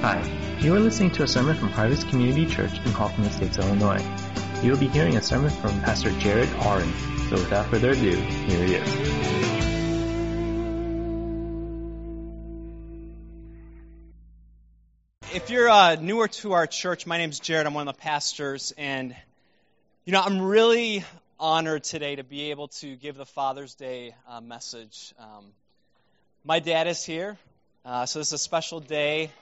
Hi, you are listening to a sermon from Harvest Community Church in Hoffman Estates, Illinois. You will be hearing a sermon from Pastor Jared Oren. So without further ado, here he is. If you're uh, newer to our church, my name's Jared. I'm one of the pastors, and you know I'm really honored today to be able to give the Father's Day uh, message. Um, my dad is here, uh, so this is a special day.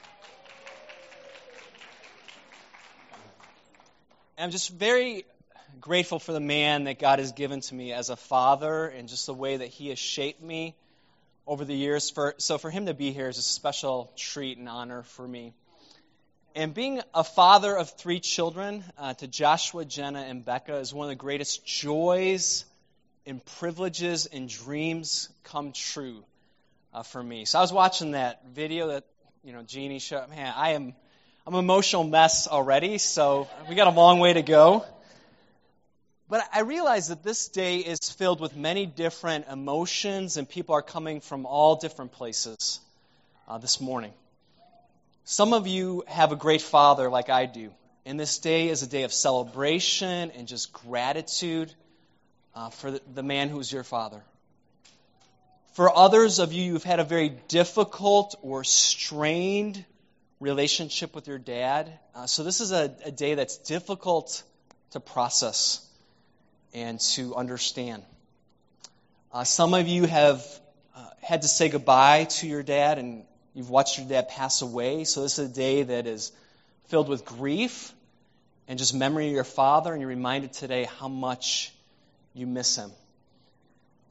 I'm just very grateful for the man that God has given to me as a father and just the way that he has shaped me over the years. For, so for him to be here is a special treat and honor for me. And being a father of three children uh, to Joshua, Jenna, and Becca is one of the greatest joys and privileges and dreams come true uh, for me. So I was watching that video that you know Jeannie showed. Man, I am I'm an emotional mess already, so we got a long way to go. But I realize that this day is filled with many different emotions, and people are coming from all different places uh, this morning. Some of you have a great father like I do, and this day is a day of celebration and just gratitude uh, for the, the man who's your father. For others of you, you've had a very difficult or strained relationship with your dad. Uh, so, this is a, a day that's difficult to process and to understand. Uh, some of you have uh, had to say goodbye to your dad and you've watched your dad pass away. So, this is a day that is filled with grief and just memory of your father, and you're reminded today how much you miss him.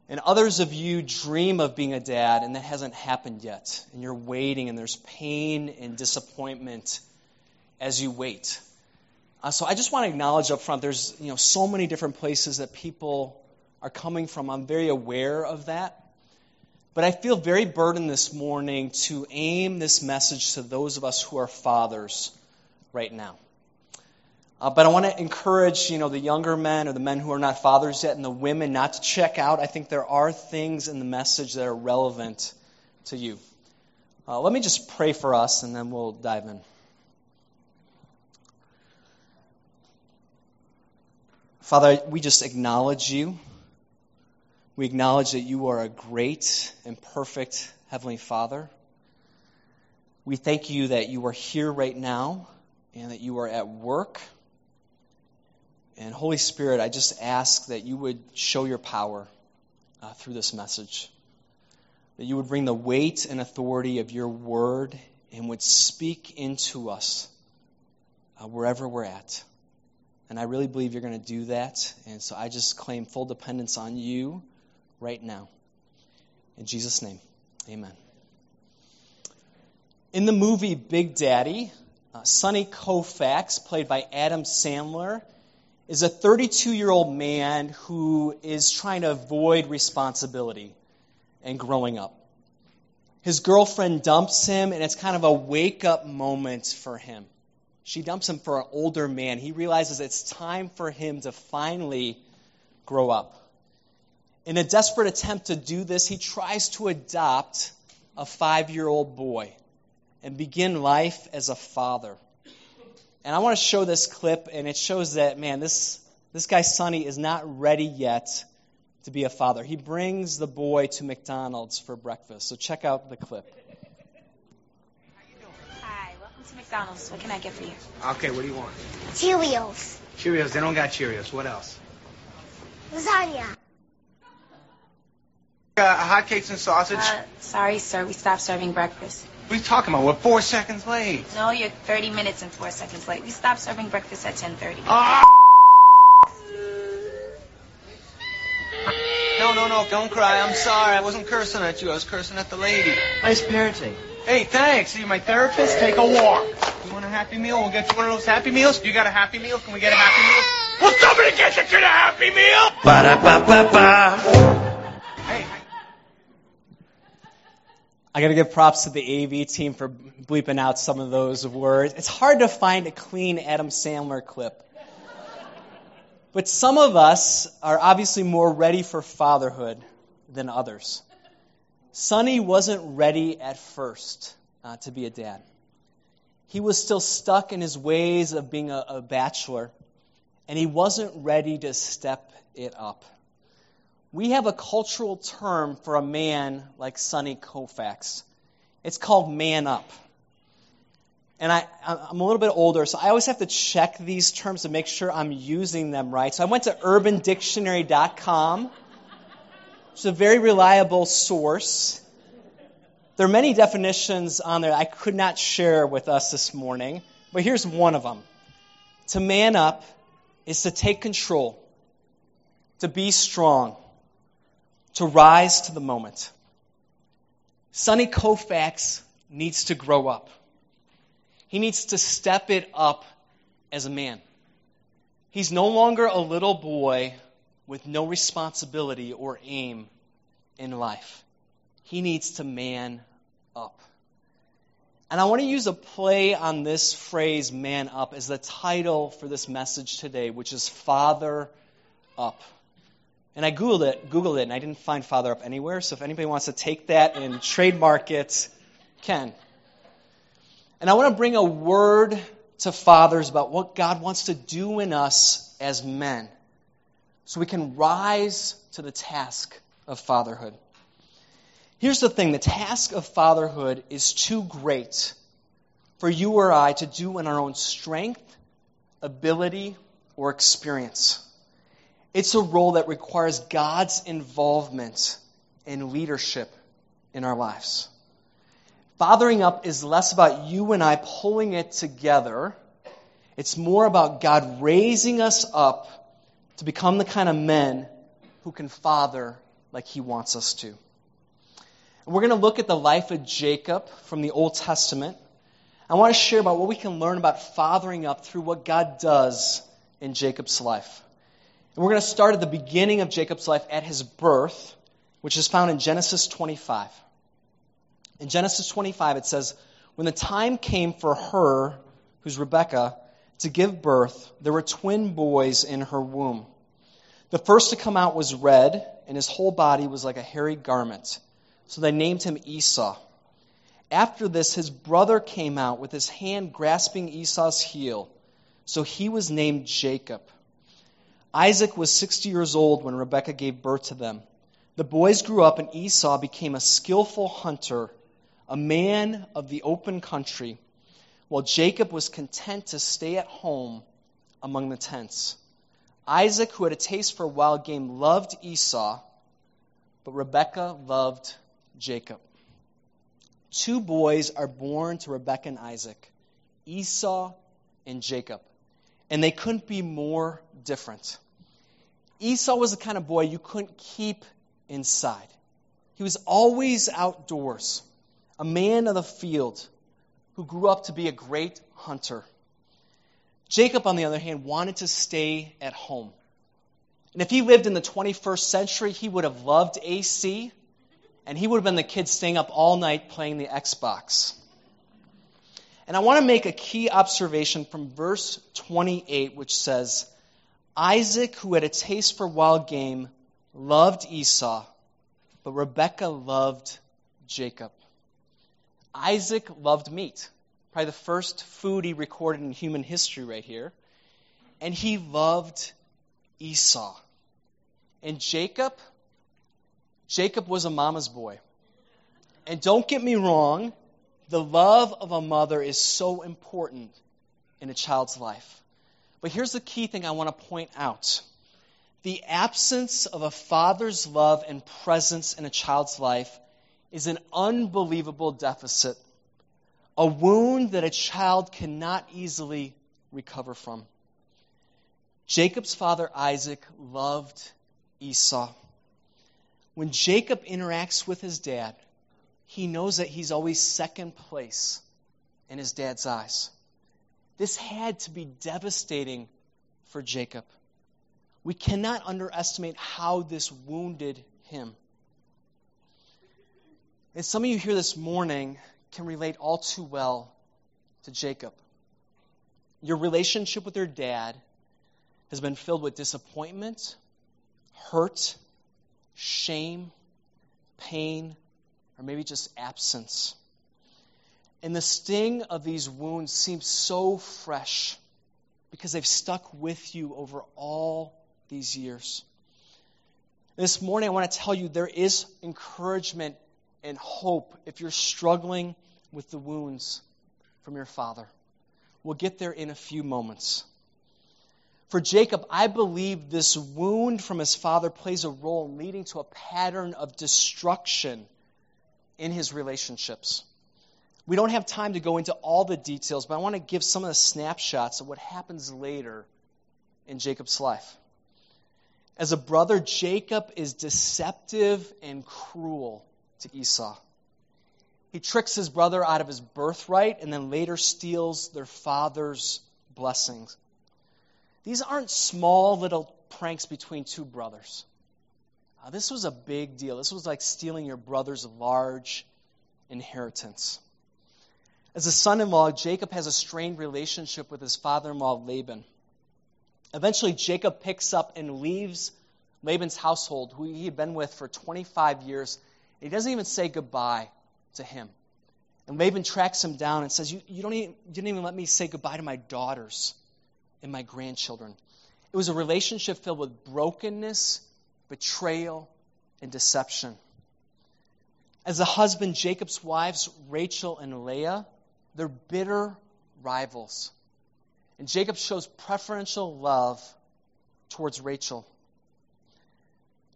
And others of you dream of being a dad, and that hasn't happened yet. And you're waiting, and there's pain and disappointment as you wait. Uh, so I just want to acknowledge up front there's you know, so many different places that people are coming from. I'm very aware of that. But I feel very burdened this morning to aim this message to those of us who are fathers right now. Uh, but I want to encourage, you know, the younger men or the men who are not fathers yet and the women not to check out. I think there are things in the message that are relevant to you. Uh, let me just pray for us and then we'll dive in. Father, we just acknowledge you. We acknowledge that you are a great and perfect Heavenly Father. We thank you that you are here right now and that you are at work and Holy Spirit, I just ask that you would show your power uh, through this message. That you would bring the weight and authority of your word and would speak into us uh, wherever we're at. And I really believe you're going to do that. And so I just claim full dependence on you right now. In Jesus' name, amen. In the movie Big Daddy, uh, Sonny Koufax, played by Adam Sandler, is a 32 year old man who is trying to avoid responsibility and growing up. His girlfriend dumps him, and it's kind of a wake up moment for him. She dumps him for an older man. He realizes it's time for him to finally grow up. In a desperate attempt to do this, he tries to adopt a five year old boy and begin life as a father. And I want to show this clip, and it shows that, man, this, this guy, Sonny, is not ready yet to be a father. He brings the boy to McDonald's for breakfast. So check out the clip. Hi, welcome to McDonald's. What can I get for you? Okay, what do you want? Cheerios. Cheerios. They don't got Cheerios. What else? Lasagna. Uh, hotcakes and sausage. Uh, sorry, sir. We stopped serving breakfast. What are you talking about? We're four seconds late. No, you're 30 minutes and 4 seconds late. We stopped serving breakfast at 10:30. Ah! No, no, no. Don't cry. I'm sorry. I wasn't cursing at you. I was cursing at the lady. Nice parenting. Hey, thanks. Are you my therapist? Take a walk. You want a Happy Meal? We'll get you one of those Happy Meals. You got a Happy Meal? Can we get a Happy Meal? Will somebody get the kid a Happy Meal? Ba-da-ba-ba-ba. Hey, I got to give props to the AV team for bleeping out some of those words. It's hard to find a clean Adam Sandler clip. But some of us are obviously more ready for fatherhood than others. Sonny wasn't ready at first uh, to be a dad. He was still stuck in his ways of being a, a bachelor, and he wasn't ready to step it up. We have a cultural term for a man like Sonny Koufax. It's called man up. And I, I'm a little bit older, so I always have to check these terms to make sure I'm using them right. So I went to urbandictionary.com, which is a very reliable source. There are many definitions on there I could not share with us this morning, but here's one of them. To man up is to take control, to be strong, to rise to the moment. Sonny Koufax needs to grow up. He needs to step it up as a man. He's no longer a little boy with no responsibility or aim in life. He needs to man up. And I want to use a play on this phrase, man up, as the title for this message today, which is Father Up. And I Googled it, Googled it, and I didn't find Father Up anywhere. So if anybody wants to take that and trademark it, can. And I want to bring a word to fathers about what God wants to do in us as men so we can rise to the task of fatherhood. Here's the thing the task of fatherhood is too great for you or I to do in our own strength, ability, or experience. It's a role that requires God's involvement and leadership in our lives. Fathering up is less about you and I pulling it together. It's more about God raising us up to become the kind of men who can father like He wants us to. And we're going to look at the life of Jacob from the Old Testament. I want to share about what we can learn about fathering up through what God does in Jacob's life. And we're going to start at the beginning of Jacob's life at his birth, which is found in Genesis 25. In Genesis 25, it says, When the time came for her, who's Rebekah, to give birth, there were twin boys in her womb. The first to come out was red, and his whole body was like a hairy garment. So they named him Esau. After this, his brother came out with his hand grasping Esau's heel. So he was named Jacob. Isaac was 60 years old when Rebekah gave birth to them. The boys grew up, and Esau became a skillful hunter a man of the open country, while Jacob was content to stay at home among the tents. Isaac, who had a taste for wild game, loved Esau, but Rebekah loved Jacob. Two boys are born to Rebekah and Isaac, Esau and Jacob, and they couldn't be more different. Esau was the kind of boy you couldn't keep inside. He was always outdoors a man of the field who grew up to be a great hunter. Jacob, on the other hand, wanted to stay at home. And if he lived in the 21st century, he would have loved AC, and he would have been the kid staying up all night playing the Xbox. And I want to make a key observation from verse 28, which says, Isaac, who had a taste for wild game, loved Esau, but Rebekah loved Jacob. Isaac loved meat, probably the first food he recorded in human history right here. And he loved Esau. And Jacob, Jacob was a mama's boy. And don't get me wrong, the love of a mother is so important in a child's life. But here's the key thing I want to point out the absence of a father's love and presence in a child's life is an unbelievable deficit, a wound that a child cannot easily recover from. Jacob's father Isaac loved Esau. When Jacob interacts with his dad, he knows that he's always second place in his dad's eyes. This had to be devastating for Jacob. We cannot underestimate how this wounded him. And some of you here this morning can relate all too well to Jacob. Your relationship with your dad has been filled with disappointment, hurt, shame, pain, or maybe just absence. And the sting of these wounds seems so fresh because they've stuck with you over all these years. This morning, I want to tell you there is encouragement and hope if you're struggling with the wounds from your father. We'll get there in a few moments. For Jacob, I believe this wound from his father plays a role in leading to a pattern of destruction in his relationships. We don't have time to go into all the details, but I want to give some of the snapshots of what happens later in Jacob's life. As a brother, Jacob is deceptive and cruel to Esau. He tricks his brother out of his birthright and then later steals their father's blessings. These aren't small little pranks between two brothers. Uh, this was a big deal. This was like stealing your brother's large inheritance. As a son in law, Jacob has a strained relationship with his father in law, Laban. Eventually, Jacob picks up and leaves Laban's household, who he had been with for 25 years. He doesn't even say goodbye to him. And Laban tracks him down and says, You, you, don't even, you didn't even let me say goodbye to my daughters and my grandchildren. It was a relationship filled with brokenness, betrayal, and deception. As a husband, Jacob's wives, Rachel and Leah, they're bitter rivals. And Jacob shows preferential love towards Rachel.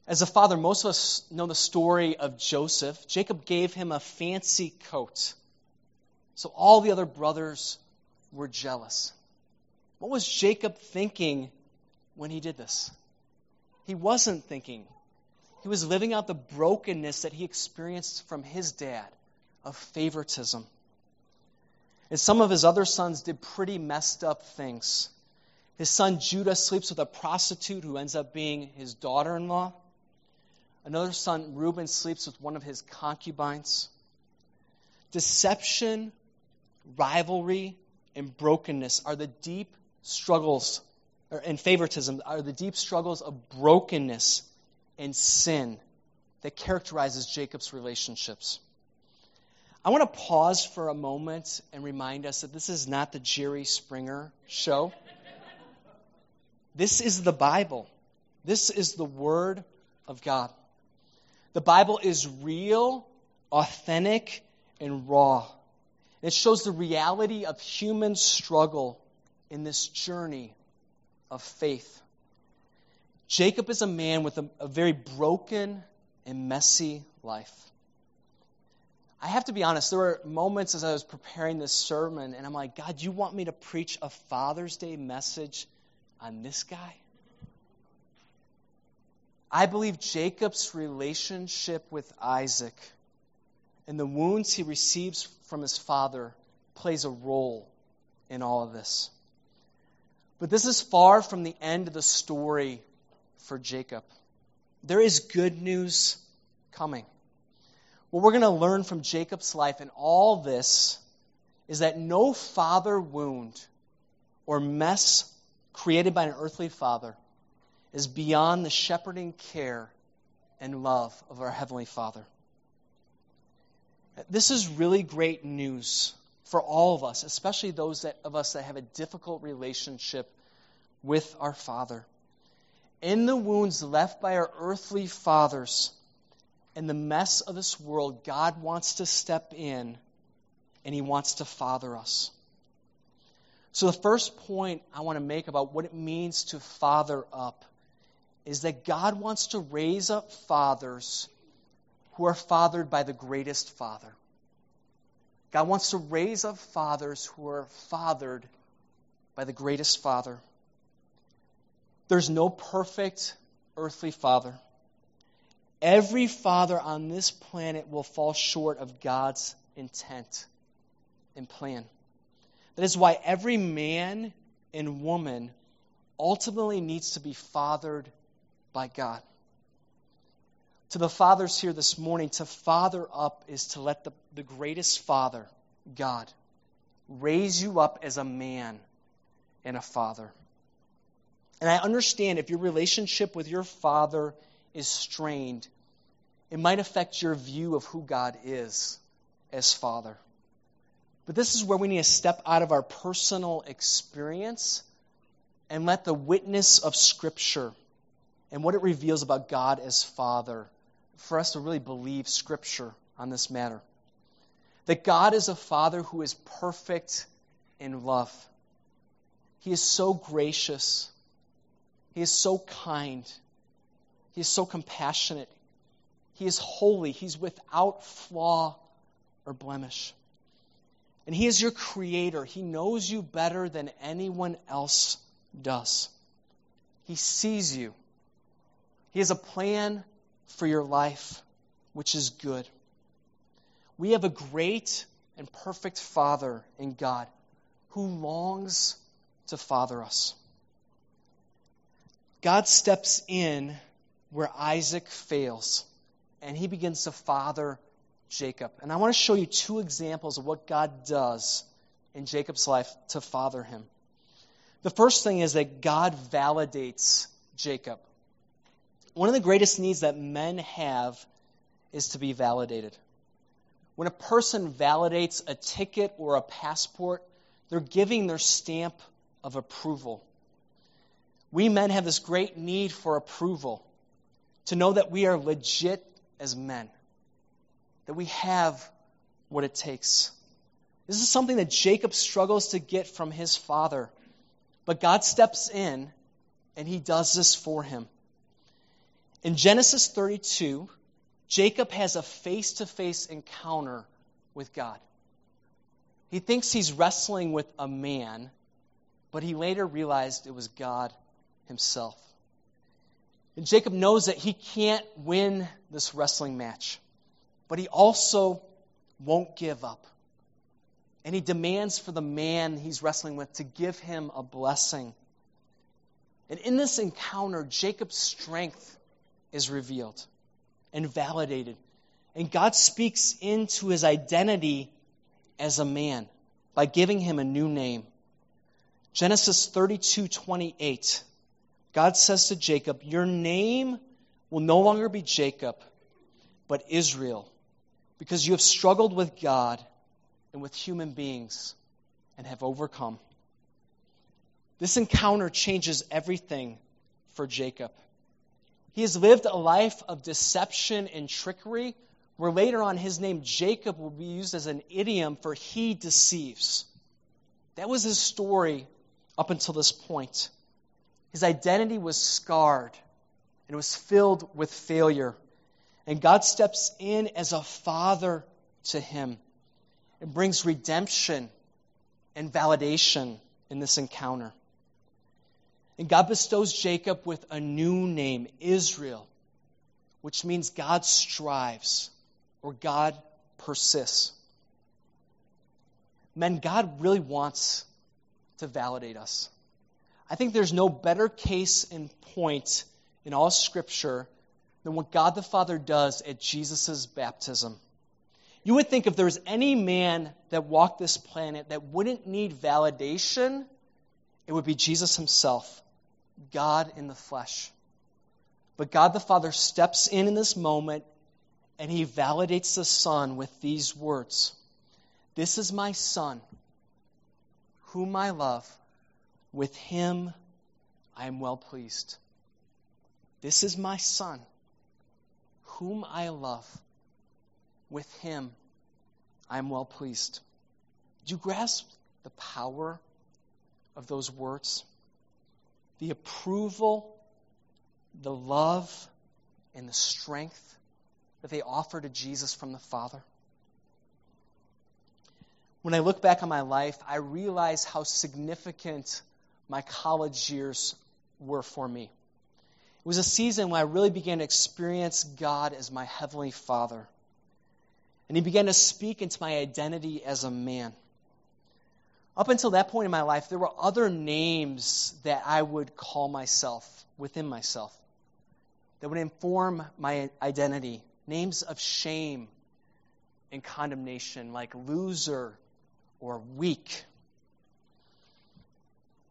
As a father, most of us know the story of Joseph. Jacob gave him a fancy coat. So all the other brothers were jealous. What was Jacob thinking when he did this? He wasn't thinking. He was living out the brokenness that he experienced from his dad of favoritism. And some of his other sons did pretty messed up things. His son Judah sleeps with a prostitute who ends up being his daughter in law. Another son, Reuben, sleeps with one of his concubines. Deception, rivalry, and brokenness are the deep struggles, and favoritism are the deep struggles of brokenness and sin that characterizes Jacob's relationships. I want to pause for a moment and remind us that this is not the Jerry Springer show. This is the Bible. This is the Word of God. The Bible is real, authentic, and raw. It shows the reality of human struggle in this journey of faith. Jacob is a man with a, a very broken and messy life. I have to be honest, there were moments as I was preparing this sermon, and I'm like, God, you want me to preach a Father's Day message on this guy? I believe Jacob's relationship with Isaac and the wounds he receives from his father plays a role in all of this. But this is far from the end of the story for Jacob. There is good news coming. What we're going to learn from Jacob's life and all this is that no father wound or mess created by an earthly father is beyond the shepherding care and love of our Heavenly Father. This is really great news for all of us, especially those that, of us that have a difficult relationship with our Father. In the wounds left by our earthly fathers, in the mess of this world, God wants to step in and He wants to father us. So, the first point I want to make about what it means to father up is that God wants to raise up fathers who are fathered by the greatest father. God wants to raise up fathers who are fathered by the greatest father. There's no perfect earthly father. Every father on this planet will fall short of God's intent and plan. That is why every man and woman ultimately needs to be fathered by God. To the fathers here this morning, to father up is to let the, the greatest father, God, raise you up as a man and a father. And I understand if your relationship with your father is strained, it might affect your view of who God is as Father. But this is where we need to step out of our personal experience and let the witness of Scripture and what it reveals about God as Father for us to really believe Scripture on this matter. That God is a Father who is perfect in love. He is so gracious. He is so kind. He is so compassionate. He is holy. He's without flaw or blemish. And He is your creator. He knows you better than anyone else does. He sees you. He has a plan for your life, which is good. We have a great and perfect Father in God who longs to father us. God steps in where Isaac fails, and he begins to father Jacob. And I want to show you two examples of what God does in Jacob's life to father him. The first thing is that God validates Jacob. One of the greatest needs that men have is to be validated. When a person validates a ticket or a passport, they're giving their stamp of approval. We men have this great need for approval, to know that we are legit as men that we have what it takes. This is something that Jacob struggles to get from his father. But God steps in and he does this for him. In Genesis 32, Jacob has a face to face encounter with God. He thinks he's wrestling with a man, but he later realized it was God himself. And Jacob knows that he can't win this wrestling match but he also won't give up. And he demands for the man he's wrestling with to give him a blessing. And in this encounter, Jacob's strength is revealed and validated. And God speaks into his identity as a man by giving him a new name. Genesis 32 28. God says to Jacob, Your name will no longer be Jacob, but Israel because you have struggled with God and with human beings and have overcome. This encounter changes everything for Jacob. He has lived a life of deception and trickery, where later on his name Jacob will be used as an idiom for he deceives. That was his story up until this point. His identity was scarred and it was filled with failure. And God steps in as a father to him and brings redemption and validation in this encounter. And God bestows Jacob with a new name, Israel, which means God strives or God persists. Men, God really wants to validate us. I think there's no better case in point in all Scripture than what God the Father does at Jesus' baptism. You would think if there was any man that walked this planet that wouldn't need validation, it would be Jesus himself, God in the flesh. But God the Father steps in in this moment and he validates the Son with these words This is my Son, whom I love. With him I am well pleased. This is my Son whom I love, with him I am well pleased. Do you grasp the power of those words? The approval, the love, and the strength that they offer to Jesus from the Father. When I look back on my life, I realize how significant my college years were for me. It was a season when I really began to experience God as my Heavenly Father. And He began to speak into my identity as a man. Up until that point in my life, there were other names that I would call myself within myself that would inform my identity. Names of shame and condemnation, like loser or weak.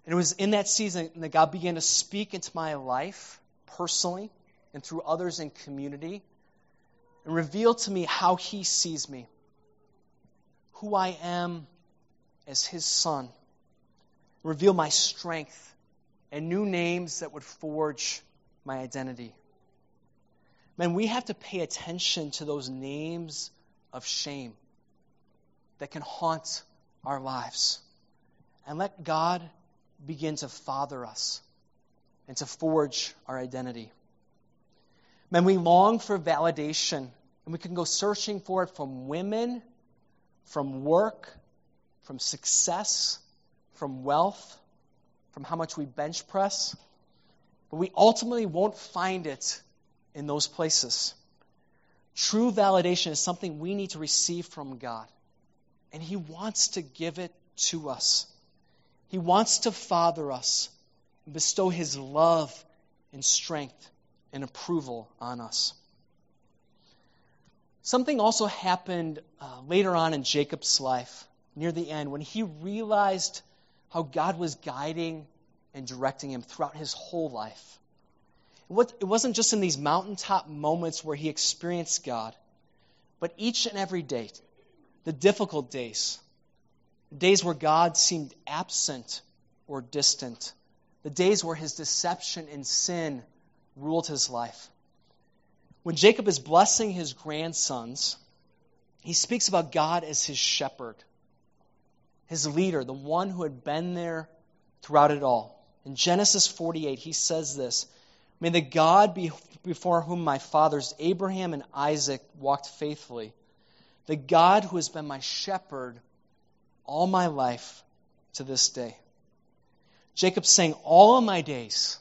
And it was in that season that God began to speak into my life personally and through others in community and reveal to me how He sees me, who I am as his son, reveal my strength and new names that would forge my identity. Man, we have to pay attention to those names of shame that can haunt our lives. And let God begin to father us and to forge our identity. Man, we long for validation, and we can go searching for it from women, from work, from success, from wealth, from how much we bench press. But we ultimately won't find it in those places. True validation is something we need to receive from God, and He wants to give it to us. He wants to father us and bestow His love and strength and approval on us. Something also happened uh, later on in Jacob's life, near the end, when he realized how God was guiding and directing him throughout his whole life. It wasn't just in these mountaintop moments where he experienced God, but each and every day, the difficult days, days where God seemed absent or distant, the days where his deception and sin ruled his life. When Jacob is blessing his grandsons, he speaks about God as his shepherd, his leader, the one who had been there throughout it all. In Genesis 48, he says this May the God be before whom my fathers Abraham and Isaac walked faithfully, the God who has been my shepherd all my life to this day. Jacob's saying, All of my days,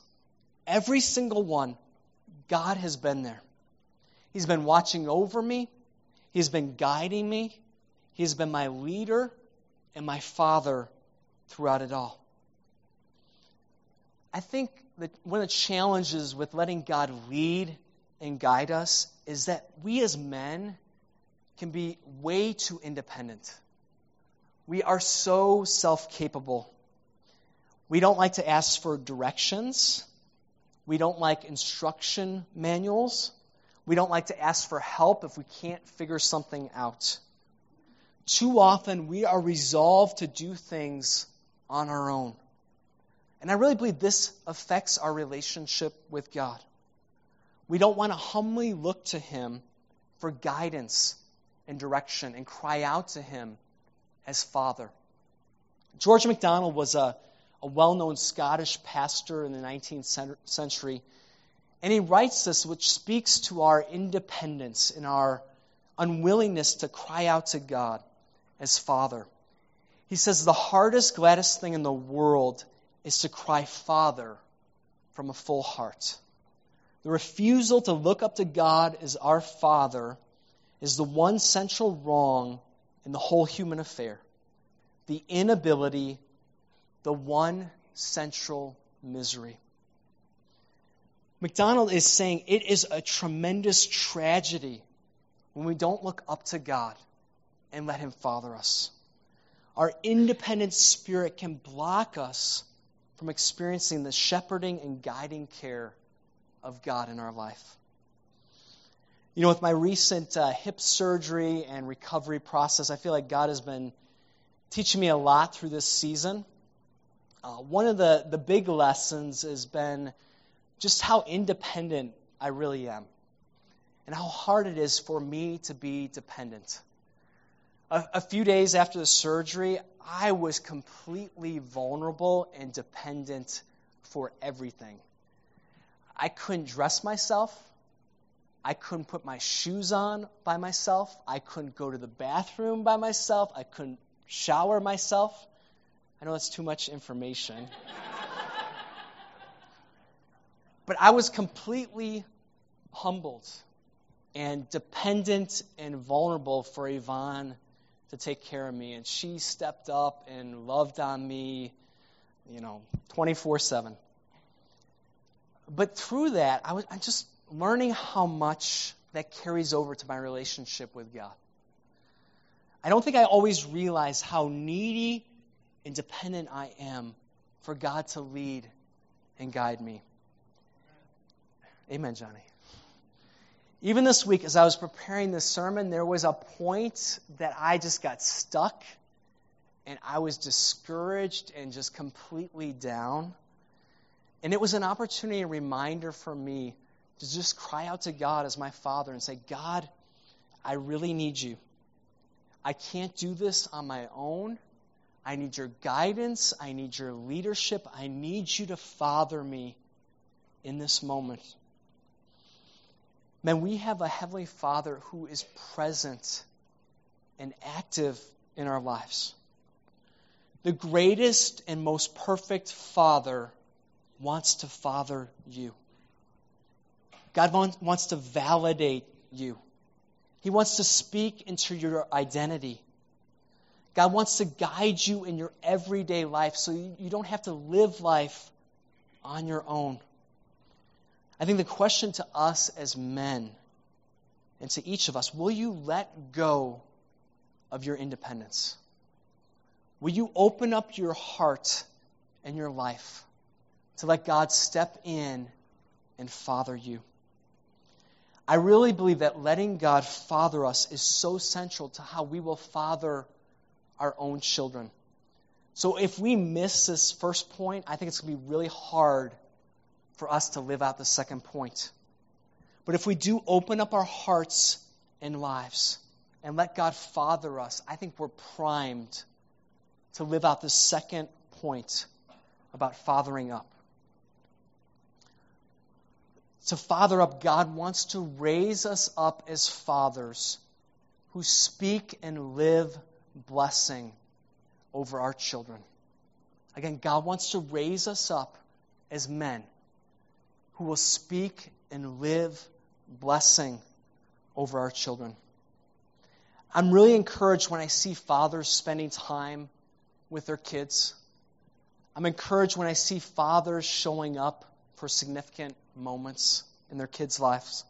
every single one, God has been there. He's been watching over me, He's been guiding me, He's been my leader and my father throughout it all. I think that one of the challenges with letting God lead and guide us is that we as men can be way too independent. We are so self capable. We don't like to ask for directions. We don't like instruction manuals. We don't like to ask for help if we can't figure something out. Too often, we are resolved to do things on our own. And I really believe this affects our relationship with God. We don't want to humbly look to Him for guidance and direction and cry out to Him as Father. George MacDonald was a, a well known Scottish pastor in the 19th century, and he writes this, which speaks to our independence and our unwillingness to cry out to God as Father. He says, The hardest, gladdest thing in the world is to cry, Father, from a full heart. The refusal to look up to God as our Father is the one central wrong in the whole human affair. The inability, the one central misery. MacDonald is saying it is a tremendous tragedy when we don't look up to God and let Him father us. Our independent spirit can block us from experiencing the shepherding and guiding care of God in our life. You know, with my recent uh, hip surgery and recovery process, I feel like God has been teaching me a lot through this season. Uh, one of the, the big lessons has been just how independent I really am and how hard it is for me to be dependent. A, a few days after the surgery, I was completely vulnerable and dependent for everything. I couldn't dress myself. I couldn't put my shoes on by myself. I couldn't go to the bathroom by myself. I couldn't shower myself. I know that's too much information. but I was completely humbled and dependent and vulnerable for Yvonne to take care of me. And she stepped up and loved on me, you know, 24 7. But through that, I was I'm just learning how much that carries over to my relationship with God. I don't think I always realize how needy and dependent I am for God to lead and guide me. Amen, Johnny. Even this week, as I was preparing this sermon, there was a point that I just got stuck and I was discouraged and just completely down. And it was an opportunity, a reminder for me to just cry out to God as my Father and say, God, I really need you. I can't do this on my own. I need your guidance. I need your leadership. I need you to father me in this moment. Man, we have a Heavenly Father who is present and active in our lives. The greatest and most perfect Father wants to father you. God wants to validate you. He wants to speak into your identity. God wants to guide you in your everyday life so you don't have to live life on your own. I think the question to us as men and to each of us will you let go of your independence? Will you open up your heart and your life to let God step in and father you? I really believe that letting God father us is so central to how we will father our own children. So if we miss this first point, I think it's going to be really hard for us to live out the second point. But if we do open up our hearts and lives and let God father us, I think we're primed to live out the second point about fathering up. To father up, God wants to raise us up as fathers who speak and live blessing over our children. Again, God wants to raise us up as men who will speak and live blessing over our children. I'm really encouraged when I see fathers spending time with their kids. I'm encouraged when I see fathers showing up for significant moments in their kids' lives.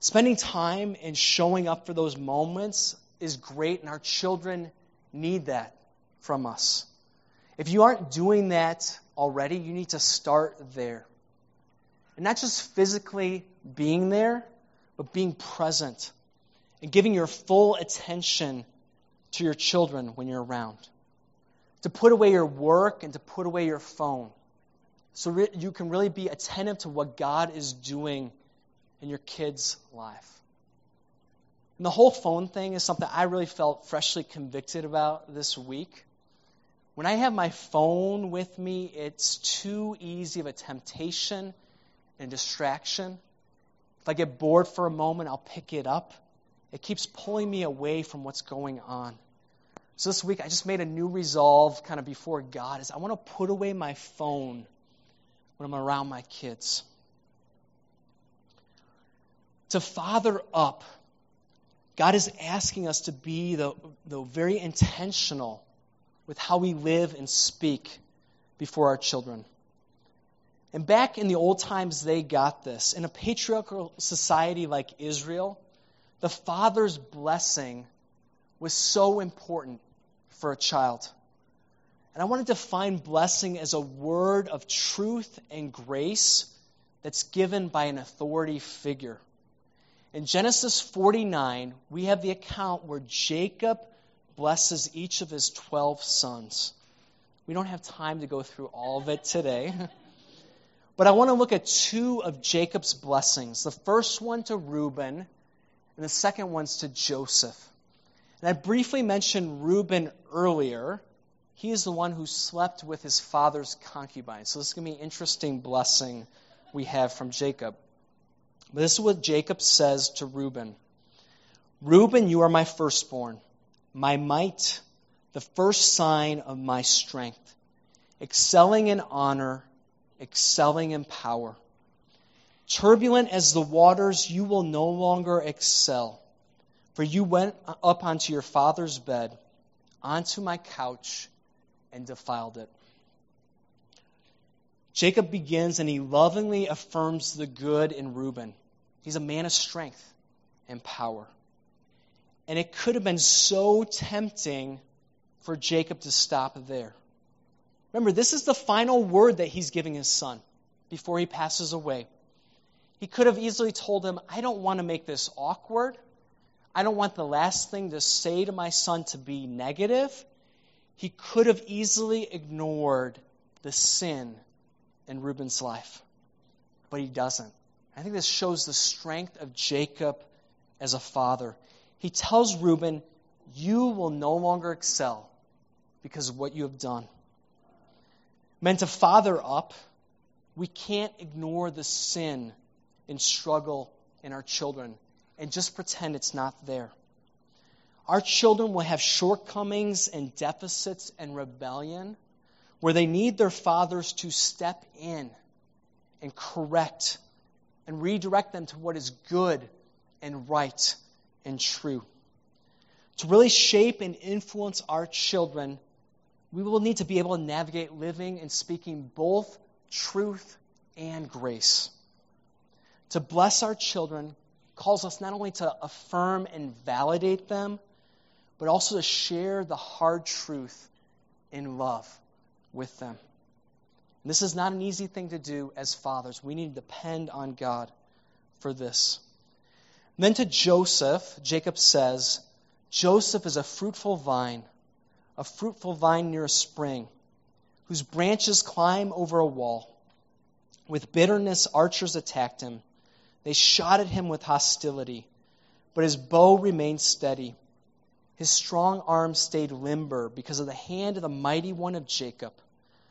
Spending time and showing up for those moments is great, and our children need that from us. If you aren't doing that already, you need to start there. And not just physically being there, but being present and giving your full attention to your children when you're around. To put away your work and to put away your phone. So re- you can really be attentive to what God is doing in your kids' life. And the whole phone thing is something I really felt freshly convicted about this week. When I have my phone with me, it's too easy of a temptation and distraction. If I get bored for a moment, I'll pick it up. It keeps pulling me away from what's going on. So this week, I just made a new resolve kind of before God is I want to put away my phone when I'm around my kids. To father up God is asking us to be the, the very intentional with how we live and speak before our children. And back in the old times, they got this. In a patriarchal society like Israel, the father's blessing was so important for a child. And I want to define blessing as a word of truth and grace that's given by an authority figure. In Genesis 49, we have the account where Jacob blesses each of his 12 sons. We don't have time to go through all of it today. But I want to look at two of Jacob's blessings. The first one to Reuben, and the second one's to Joseph. And I briefly mentioned Reuben earlier. He is the one who slept with his father's concubine. So this is going to be an interesting blessing we have from Jacob. But this is what Jacob says to Reuben Reuben, you are my firstborn, my might, the first sign of my strength, excelling in honor, excelling in power. Turbulent as the waters, you will no longer excel. For you went up onto your father's bed, onto my couch, and defiled it. Jacob begins and he lovingly affirms the good in Reuben. He's a man of strength and power. And it could have been so tempting for Jacob to stop there. Remember, this is the final word that he's giving his son before he passes away. He could have easily told him, I don't want to make this awkward. I don't want the last thing to say to my son to be negative. He could have easily ignored the sin in Reuben's life, but he doesn't. I think this shows the strength of Jacob as a father. He tells Reuben, You will no longer excel because of what you have done. Meant to father up, we can't ignore the sin and struggle in our children and just pretend it's not there. Our children will have shortcomings and deficits and rebellion where they need their fathers to step in and correct and redirect them to what is good and right and true. To really shape and influence our children, we will need to be able to navigate living and speaking both truth and grace. To bless our children calls us not only to affirm and validate them, but also to share the hard truth in love with them. This is not an easy thing to do as fathers. We need to depend on God for this. Then to Joseph, Jacob says, Joseph is a fruitful vine, a fruitful vine near a spring, whose branches climb over a wall. With bitterness, archers attacked him. They shot at him with hostility, but his bow remained steady. His strong arm stayed limber because of the hand of the mighty one of Jacob,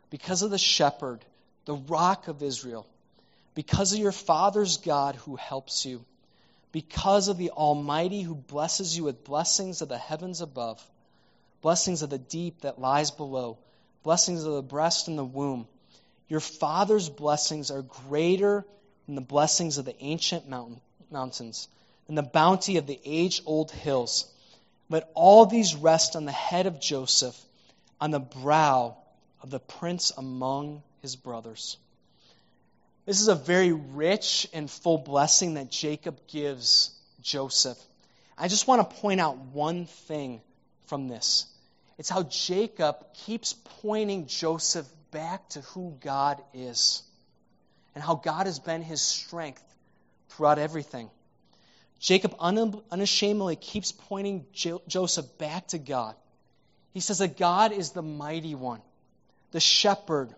because of the shepherd, the rock of Israel, because of your father's God who helps you, because of the Almighty who blesses you with blessings of the heavens above, blessings of the deep that lies below, blessings of the breast and the womb. Your father's blessings are greater than the blessings of the ancient mountain, mountains, and the bounty of the age old hills. Let all these rest on the head of Joseph, on the brow of the prince among his brothers. This is a very rich and full blessing that Jacob gives Joseph. I just want to point out one thing from this. It's how Jacob keeps pointing Joseph back to who God is and how God has been his strength throughout everything. Jacob unashamedly keeps pointing Joseph back to God. He says that God is the mighty one, the shepherd,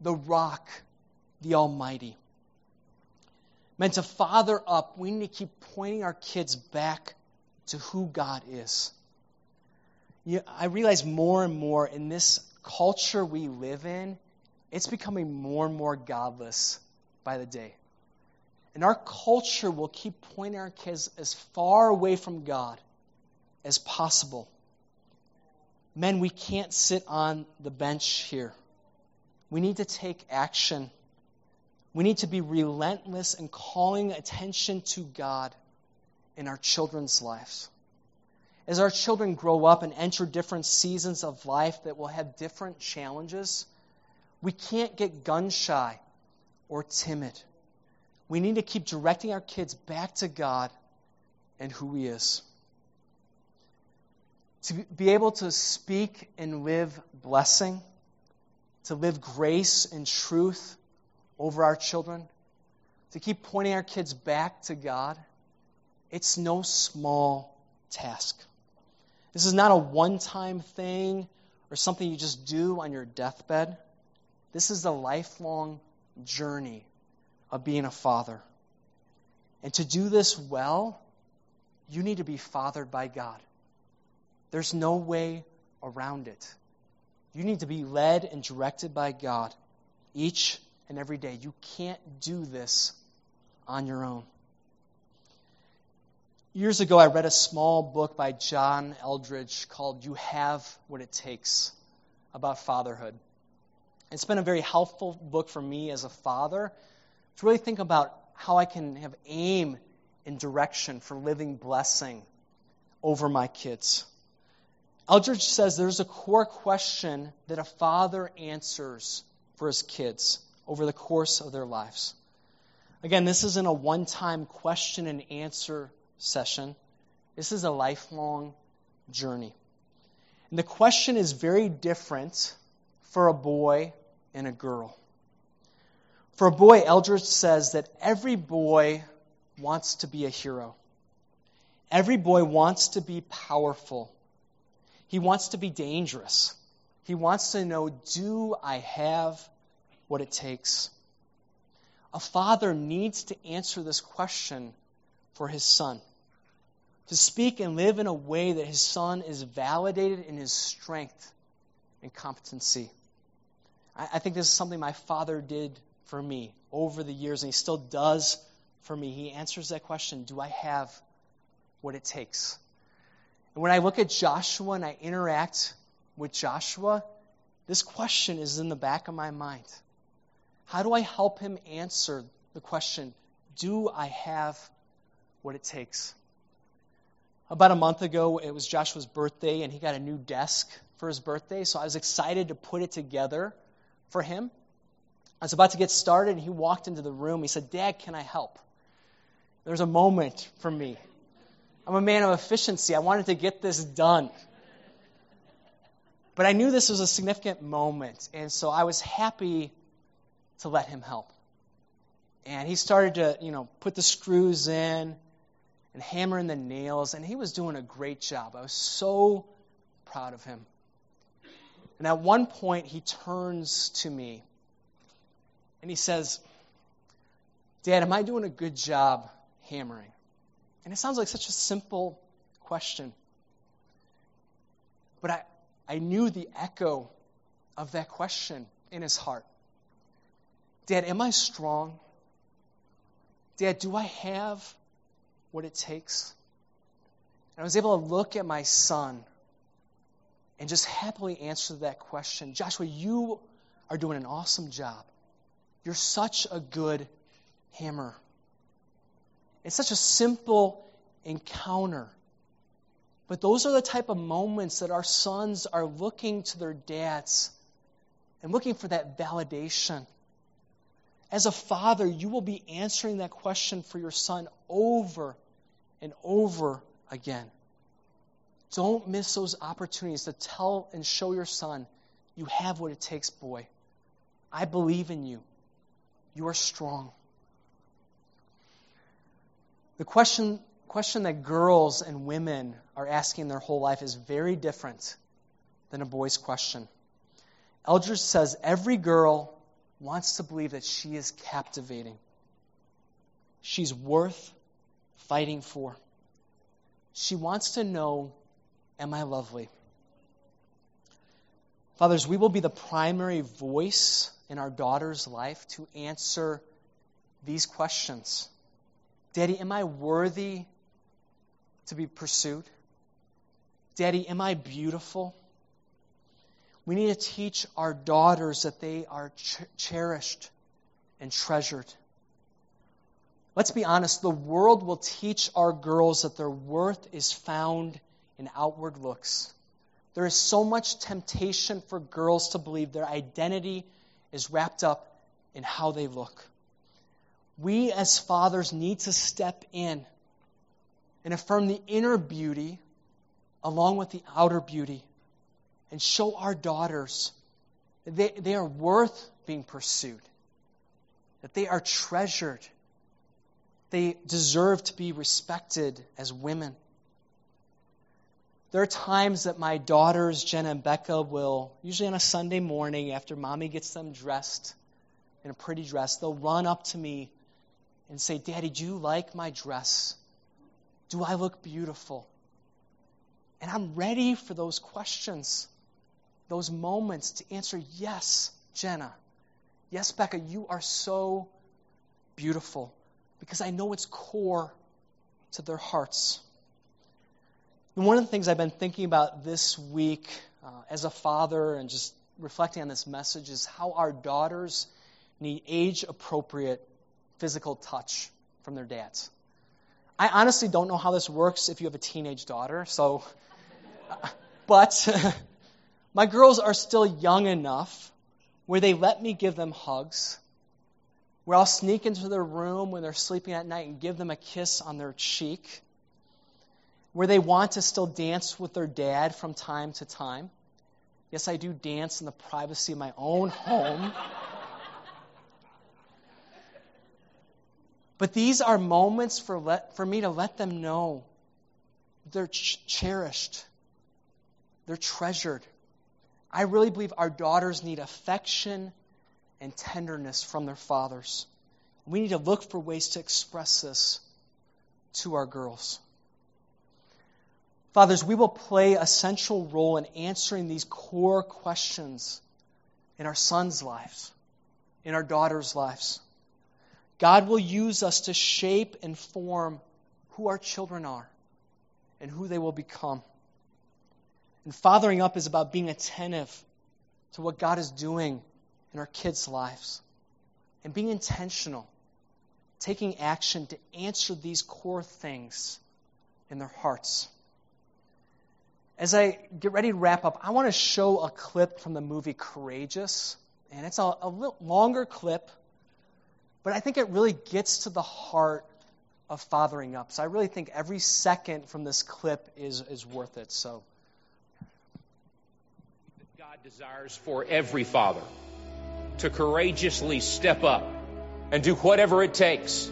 the rock, the almighty. Meant to father up, we need to keep pointing our kids back to who God is. You I realize more and more in this culture we live in, it's becoming more and more godless by the day. And our culture will keep pointing our kids as far away from God as possible. Men, we can't sit on the bench here. We need to take action. We need to be relentless in calling attention to God in our children's lives. As our children grow up and enter different seasons of life that will have different challenges, we can't get gun shy or timid. We need to keep directing our kids back to God and who He is. To be able to speak and live blessing, to live grace and truth over our children, to keep pointing our kids back to God, it's no small task. This is not a one time thing or something you just do on your deathbed. This is a lifelong journey of being a father. And to do this well, you need to be fathered by God. There's no way around it. You need to be led and directed by God each and every day. You can't do this on your own. Years ago, I read a small book by John Eldredge called You Have What It Takes about fatherhood. It's been a very helpful book for me as a father to really think about how I can have aim and direction for living blessing over my kids. Eldredge says there's a core question that a father answers for his kids over the course of their lives. Again, this isn't a one time question and answer session, this is a lifelong journey. And the question is very different for a boy and a girl. For a boy, Eldredge says that every boy wants to be a hero. Every boy wants to be powerful. He wants to be dangerous. He wants to know do I have what it takes? A father needs to answer this question for his son. To speak and live in a way that his son is validated in his strength and competency. I, I think this is something my father did for me over the years, and he still does for me. He answers that question Do I have what it takes? And when I look at Joshua and I interact with Joshua, this question is in the back of my mind. How do I help him answer the question, Do I have what it takes? About a month ago, it was Joshua's birthday, and he got a new desk for his birthday, so I was excited to put it together for him. I was about to get started, and he walked into the room. He said, Dad, can I help? There was a moment for me. I'm a man of efficiency. I wanted to get this done. But I knew this was a significant moment, and so I was happy to let him help. And he started to, you know, put the screws in and hammer in the nails, and he was doing a great job. I was so proud of him. And at one point, he turns to me and he says, Dad, am I doing a good job hammering? And it sounds like such a simple question. But I, I knew the echo of that question in his heart. Dad, am I strong? Dad, do I have what it takes? And I was able to look at my son and just happily answer that question. Joshua, you are doing an awesome job. You're such a good hammer. It's such a simple encounter. But those are the type of moments that our sons are looking to their dads and looking for that validation. As a father, you will be answering that question for your son over and over again. Don't miss those opportunities to tell and show your son, you have what it takes, boy. I believe in you. You are strong. The question, question that girls and women are asking their whole life is very different than a boy's question. Eldredge says every girl wants to believe that she is captivating. She's worth fighting for. She wants to know, Am I lovely? Fathers, we will be the primary voice in our daughter's life to answer these questions. Daddy, am I worthy to be pursued? Daddy, am I beautiful? We need to teach our daughters that they are ch- cherished and treasured. Let's be honest, the world will teach our girls that their worth is found in outward looks. There is so much temptation for girls to believe their identity is wrapped up in how they look. We as fathers need to step in and affirm the inner beauty along with the outer beauty and show our daughters that they, they are worth being pursued, that they are treasured, they deserve to be respected as women. There are times that my daughters, Jenna and Becca, will, usually on a Sunday morning after mommy gets them dressed in a pretty dress, they'll run up to me and say, Daddy, do you like my dress? Do I look beautiful? And I'm ready for those questions those moments to answer, Yes, Jenna. Yes, Becca, you are so beautiful because I know it's core to their hearts. And one of the things I've been thinking about this week uh, as a father and just reflecting on this message is how our daughters need age appropriate physical touch from their dads. I honestly don't know how this works if you have a teenage daughter, so, but My girls are still young enough where they let me give them hugs, where I'll sneak into their room when they're sleeping at night and give them a kiss on their cheek, where they want to still dance with their dad from time to time. Yes, I do dance in the privacy of my own home. but these are moments for, let, for me to let them know they're ch- cherished, they're treasured, I really believe our daughters need affection and tenderness from their fathers. We need to look for ways to express this to our girls. Fathers, we will play a central role in answering these core questions in our sons' lives, in our daughters' lives. God will use us to shape and form who our children are and who they will become. And fathering up is about being attentive to what God is doing in our kids' lives and being intentional, taking action to answer these core things in their hearts. As I get ready to wrap up, I want to show a clip from the movie Courageous. And it's a, a little longer clip, but I think it really gets to the heart of fathering up. So I really think every second from this clip is, is worth it. So. God desires for every father to courageously step up and do whatever it takes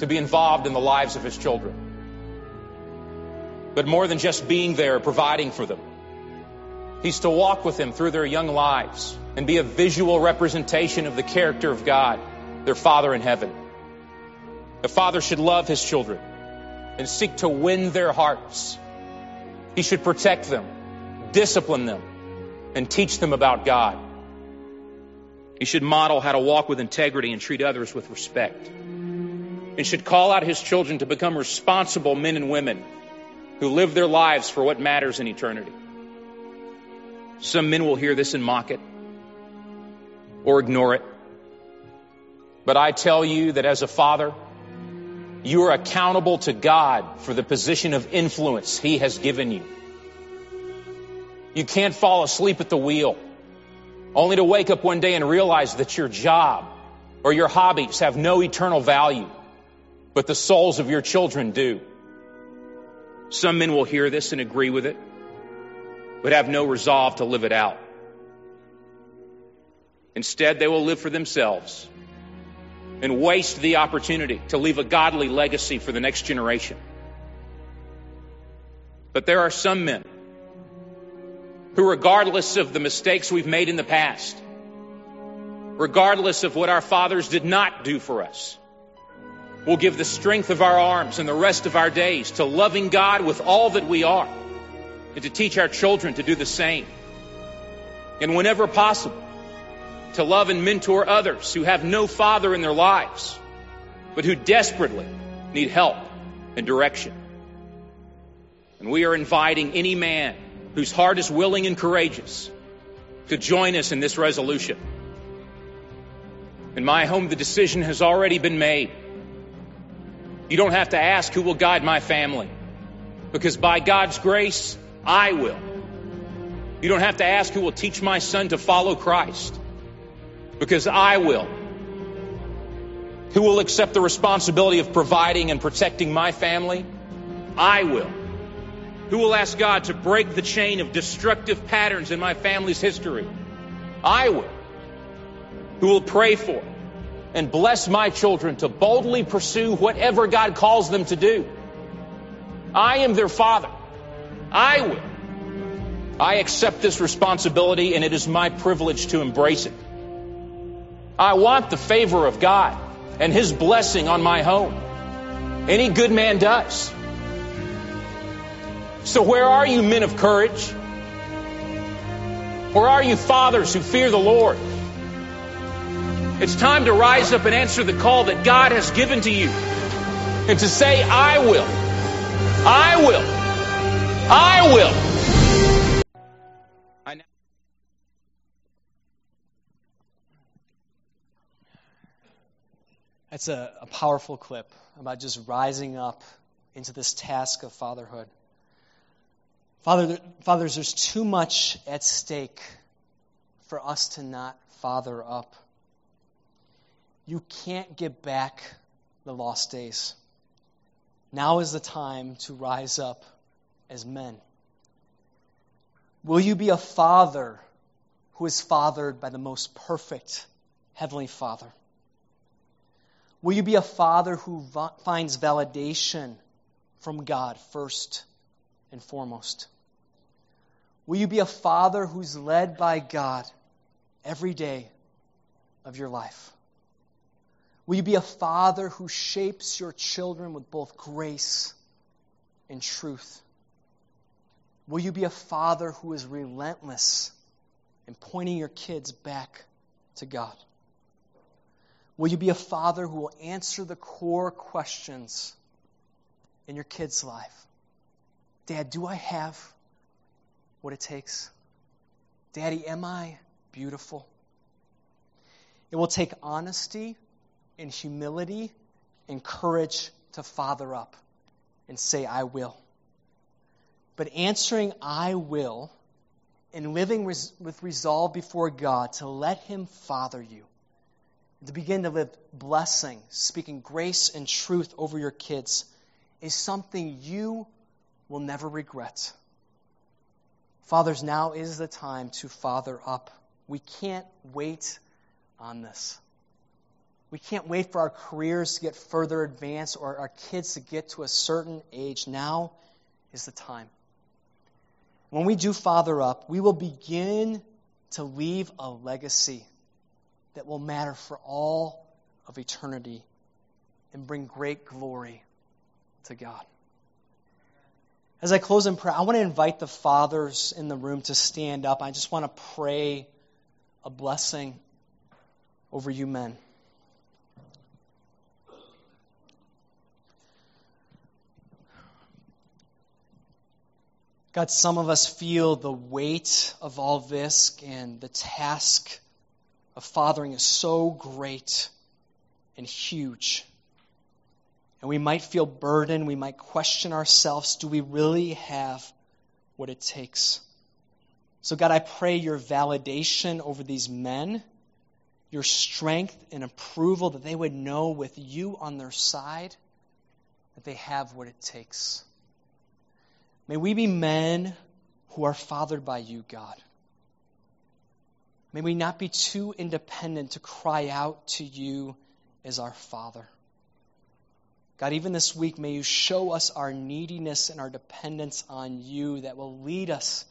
to be involved in the lives of his children but more than just being there, providing for them. He's to walk with them through their young lives and be a visual representation of the character of God, their Father in heaven. The father should love his children and seek to win their hearts. He should protect them, discipline them, and teach them about God. He should model how to walk with integrity and treat others with respect. And should call out his children to become responsible men and women who live their lives for what matters in eternity. Some men will hear this and mock it or ignore it. But I tell you that as a father, you are accountable to God for the position of influence He has given you. You can't fall asleep at the wheel only to wake up one day and realize that your job or your hobbies have no eternal value, but the souls of your children do. Some men will hear this and agree with it, but have no resolve to live it out. Instead, they will live for themselves and waste the opportunity to leave a godly legacy for the next generation. But there are some men who, regardless of the mistakes we've made in the past, regardless of what our fathers did not do for us, will give the strength of our arms and the rest of our days to loving God with all that we are and to teach our children to do the same. And whenever possible, to love and mentor others who have no father in their lives, but who desperately need help and direction. And we are inviting any man whose heart is willing and courageous to join us in this resolution. In my home, the decision has already been made. You don't have to ask who will guide my family. Because by God's grace, I will. You don't have to ask who will teach my son to follow Christ. Because I will. Who will accept the responsibility of providing and protecting my family? I will. Who will ask God to break the chain of destructive patterns in my family's history? I will. Who will pray for and bless my children to boldly pursue whatever God calls them to do. I am their father. I will. I accept this responsibility and it is my privilege to embrace it. I want the favor of God and His blessing on my home. Any good man does. So where are you men of courage? Where are you fathers who fear the Lord? It's time to rise up and answer the call that God has given to you and to say, I will. I will. I will. I That's a, a powerful clip about just rising up into this task of fatherhood. Father, fathers, there's too much at stake for us to not father up. You can't get back the lost days. Now is the time to rise up as men. Will you be a father who is fathered by the most perfect Heavenly Father? Will you be a father who finds validation from God first and foremost? Will you be a father who's led by God every day of your life? Will you be a father who shapes your children with both grace and truth? Will you be a father who is relentless in pointing your kids back to God? Will you be a father who will answer the core questions in your kid's life? Dad, do I have what it takes? Daddy, am I beautiful? It will take honesty and humility and courage to father up and say, I will. But answering, I will, and living res- with resolve before God to let Him father you, to begin to live blessing, speaking grace and truth over your kids, is something you will never regret. Fathers, now is the time to father up. We can't wait on this. We can't wait for our careers to get further advanced or our kids to get to a certain age. Now is the time. When we do father up, we will begin to leave a legacy that will matter for all of eternity and bring great glory to God. As I close in prayer, I want to invite the fathers in the room to stand up. I just want to pray a blessing over you men. God, some of us feel the weight of all this, and the task of fathering is so great and huge. And we might feel burdened. We might question ourselves do we really have what it takes? So, God, I pray your validation over these men, your strength and approval, that they would know with you on their side that they have what it takes. May we be men who are fathered by you, God. May we not be too independent to cry out to you as our Father. God, even this week, may you show us our neediness and our dependence on you that will lead us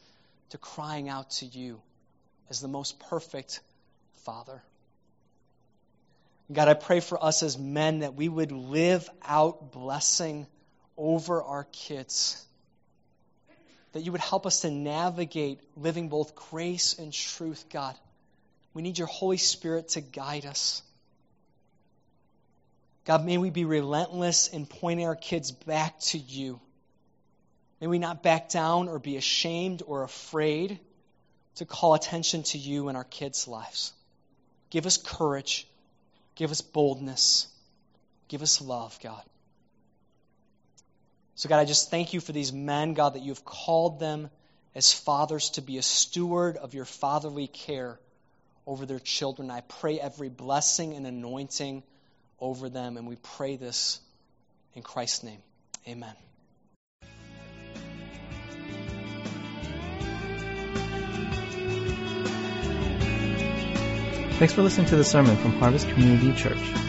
to crying out to you as the most perfect Father. God, I pray for us as men that we would live out blessing over our kids that you would help us to navigate living both grace and truth, God. We need your Holy Spirit to guide us. God, may we be relentless in pointing our kids back to you. May we not back down or be ashamed or afraid to call attention to you in our kids' lives. Give us courage. Give us boldness. Give us love, God. So, God, I just thank you for these men, God, that you've called them as fathers to be a steward of your fatherly care over their children. I pray every blessing and anointing over them, and we pray this in Christ's name. Amen. Thanks for listening to the sermon from Harvest Community Church.